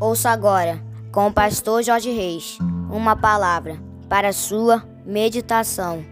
Ouça agora, com o pastor Jorge Reis, uma palavra para sua meditação.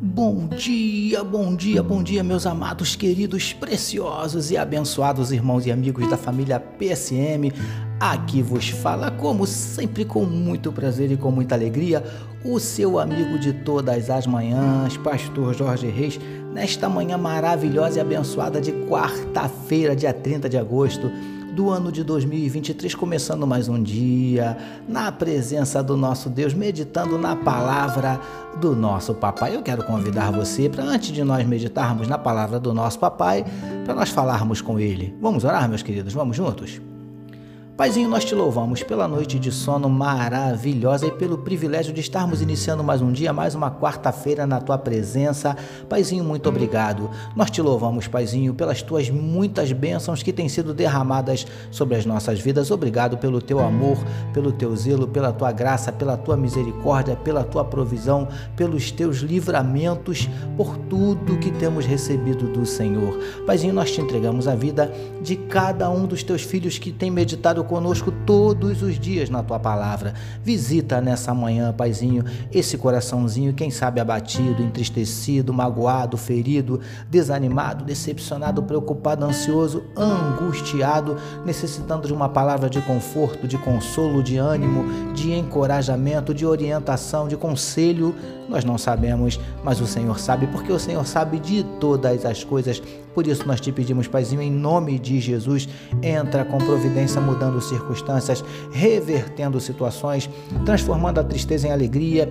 Bom dia, bom dia, bom dia, meus amados, queridos, preciosos e abençoados irmãos e amigos da família PSM. Aqui vos fala, como sempre, com muito prazer e com muita alegria, o seu amigo de todas as manhãs, Pastor Jorge Reis, nesta manhã maravilhosa e abençoada de quarta-feira, dia 30 de agosto do ano de 2023, começando mais um dia na presença do nosso Deus, meditando na palavra do nosso papai. Eu quero convidar você para, antes de nós meditarmos na palavra do nosso papai, para nós falarmos com ele. Vamos orar, meus queridos? Vamos juntos? Paizinho, nós te louvamos pela noite de sono maravilhosa e pelo privilégio de estarmos iniciando mais um dia, mais uma quarta-feira na tua presença. Paizinho, muito obrigado. Nós te louvamos, Paizinho, pelas tuas muitas bênçãos que têm sido derramadas sobre as nossas vidas. Obrigado pelo teu amor, pelo teu zelo, pela tua graça, pela tua misericórdia, pela tua provisão, pelos teus livramentos, por tudo que temos recebido do Senhor. Paizinho, nós te entregamos a vida de cada um dos teus filhos que tem meditado conosco todos os dias na tua palavra. Visita nessa manhã, Paizinho, esse coraçãozinho, quem sabe abatido, entristecido, magoado, ferido, desanimado, decepcionado, preocupado, ansioso, angustiado, necessitando de uma palavra de conforto, de consolo, de ânimo, de encorajamento, de orientação, de conselho. Nós não sabemos, mas o Senhor sabe, porque o Senhor sabe de todas as coisas. Por isso nós te pedimos, Paizinho, em nome de Jesus, entra com providência, mudando circunstâncias, revertendo situações, transformando a tristeza em alegria,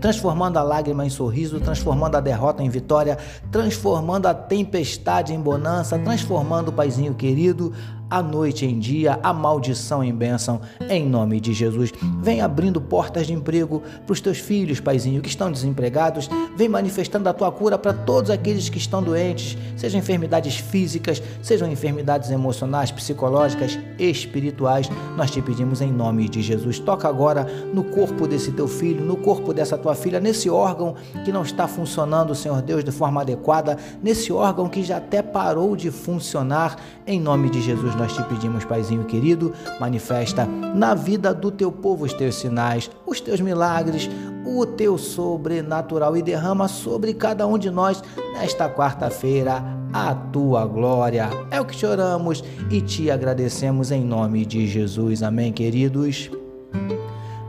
transformando a lágrima em sorriso, transformando a derrota em vitória, transformando a tempestade em bonança, transformando o paizinho querido a noite em dia, a maldição em bênção, em nome de Jesus. Vem abrindo portas de emprego para os teus filhos, paizinho, que estão desempregados. Vem manifestando a tua cura para todos aqueles que estão doentes, sejam enfermidades físicas, sejam enfermidades emocionais, psicológicas, espirituais. Nós te pedimos em nome de Jesus. Toca agora no corpo desse teu filho, no corpo dessa tua filha, nesse órgão que não está funcionando, Senhor Deus, de forma adequada, nesse órgão que já até parou de funcionar. Em nome de Jesus, nós nós te pedimos, Paizinho querido, manifesta na vida do teu povo os teus sinais, os teus milagres, o teu sobrenatural e derrama sobre cada um de nós nesta quarta-feira a tua glória. É o que choramos e te agradecemos em nome de Jesus. Amém, queridos.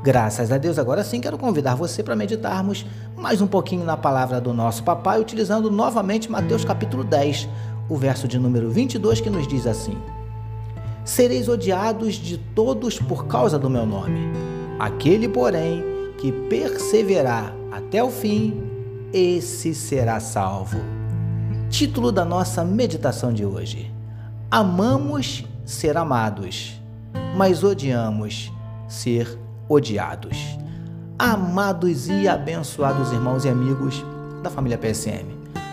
Graças a Deus, agora sim quero convidar você para meditarmos mais um pouquinho na palavra do nosso papai, utilizando novamente Mateus capítulo 10, o verso de número 22 que nos diz assim: sereis odiados de todos por causa do meu nome. Aquele, porém, que perseverar até o fim, esse será salvo. Título da nossa meditação de hoje: Amamos ser amados, mas odiamos ser odiados. Amados e abençoados irmãos e amigos da família PSM.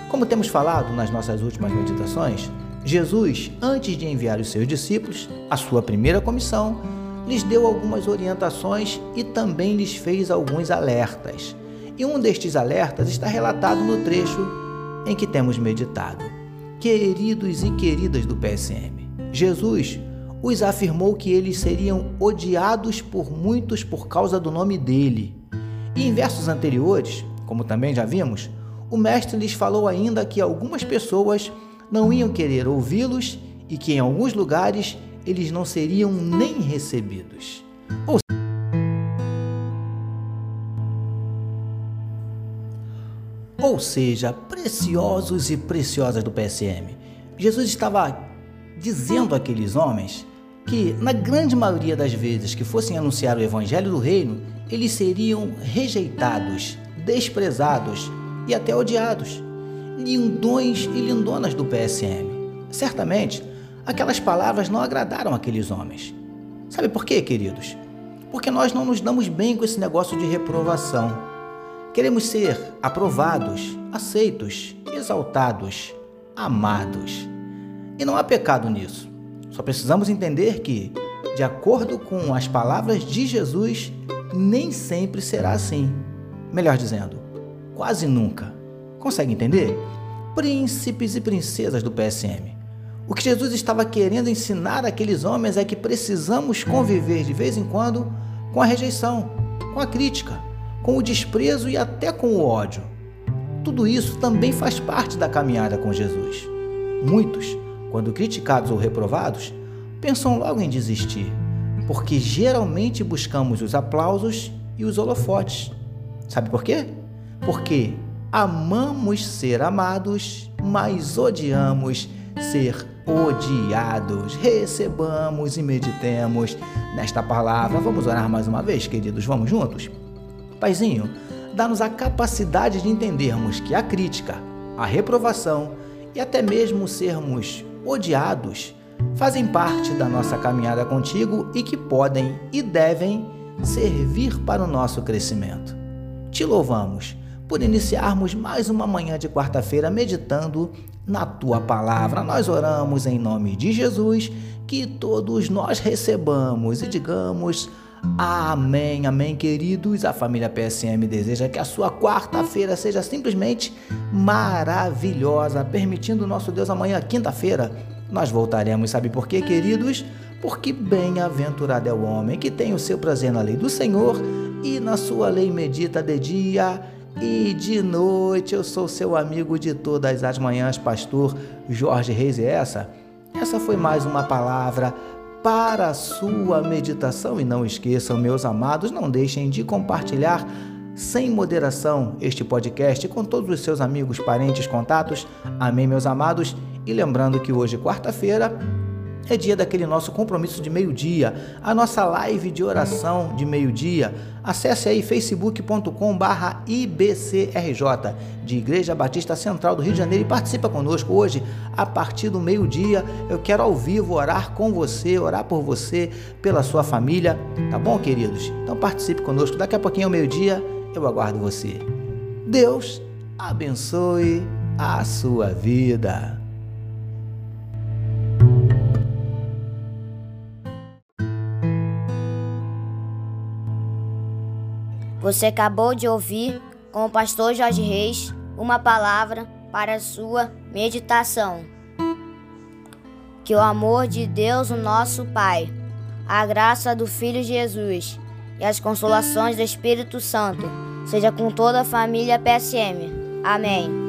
Como temos falado nas nossas últimas meditações, Jesus, antes de enviar os seus discípulos, a sua primeira comissão, lhes deu algumas orientações e também lhes fez alguns alertas. E um destes alertas está relatado no trecho em que temos meditado. Queridos e queridas do PSM, Jesus os afirmou que eles seriam odiados por muitos por causa do nome dele. E em versos anteriores, como também já vimos, o Mestre lhes falou ainda que algumas pessoas não iam querer ouvi-los e que em alguns lugares eles não seriam nem recebidos. Ou Ou seja, preciosos e preciosas do PSM. Jesus estava dizendo àqueles homens que, na grande maioria das vezes que fossem anunciar o Evangelho do Reino, eles seriam rejeitados, desprezados e até odiados lindões e lindonas do PSM. Certamente, aquelas palavras não agradaram aqueles homens. Sabe por quê, queridos? Porque nós não nos damos bem com esse negócio de reprovação. Queremos ser aprovados, aceitos, exaltados, amados. E não há pecado nisso. Só precisamos entender que, de acordo com as palavras de Jesus, nem sempre será assim. Melhor dizendo, quase nunca. Consegue entender? Príncipes e princesas do PSM. O que Jesus estava querendo ensinar àqueles homens é que precisamos conviver de vez em quando com a rejeição, com a crítica, com o desprezo e até com o ódio. Tudo isso também faz parte da caminhada com Jesus. Muitos, quando criticados ou reprovados, pensam logo em desistir, porque geralmente buscamos os aplausos e os holofotes. Sabe por quê? Porque amamos ser amados, mas odiamos ser odiados. Recebamos e meditemos nesta palavra. Vamos orar mais uma vez, queridos? Vamos juntos? Paizinho, dá-nos a capacidade de entendermos que a crítica, a reprovação e até mesmo sermos odiados fazem parte da nossa caminhada contigo e que podem e devem servir para o nosso crescimento. Te louvamos por iniciarmos mais uma manhã de quarta-feira meditando na tua palavra. Nós oramos em nome de Jesus, que todos nós recebamos e digamos amém, amém, queridos. A família PSM deseja que a sua quarta-feira seja simplesmente maravilhosa, permitindo nosso Deus amanhã, quinta-feira, nós voltaremos. Sabe por quê, queridos? Porque bem-aventurado é o homem que tem o seu prazer na lei do Senhor e na sua lei medita de dia e de noite eu sou seu amigo de todas as manhãs, pastor Jorge Reis. E essa, essa foi mais uma palavra para a sua meditação. E não esqueçam, meus amados, não deixem de compartilhar sem moderação este podcast com todos os seus amigos, parentes, contatos. Amém, meus amados. E lembrando que hoje, quarta-feira, é dia daquele nosso compromisso de meio-dia, a nossa live de oração de meio-dia. Acesse aí facebook.com barra IBCRJ, de Igreja Batista Central do Rio de Janeiro e participa conosco hoje, a partir do meio-dia. Eu quero ao vivo orar com você, orar por você, pela sua família, tá bom, queridos? Então participe conosco. Daqui a pouquinho ao meio-dia, eu aguardo você. Deus abençoe a sua vida. Você acabou de ouvir com o pastor Jorge Reis uma palavra para a sua meditação. Que o amor de Deus, o nosso Pai, a graça do Filho Jesus e as consolações do Espírito Santo seja com toda a família PSM. Amém.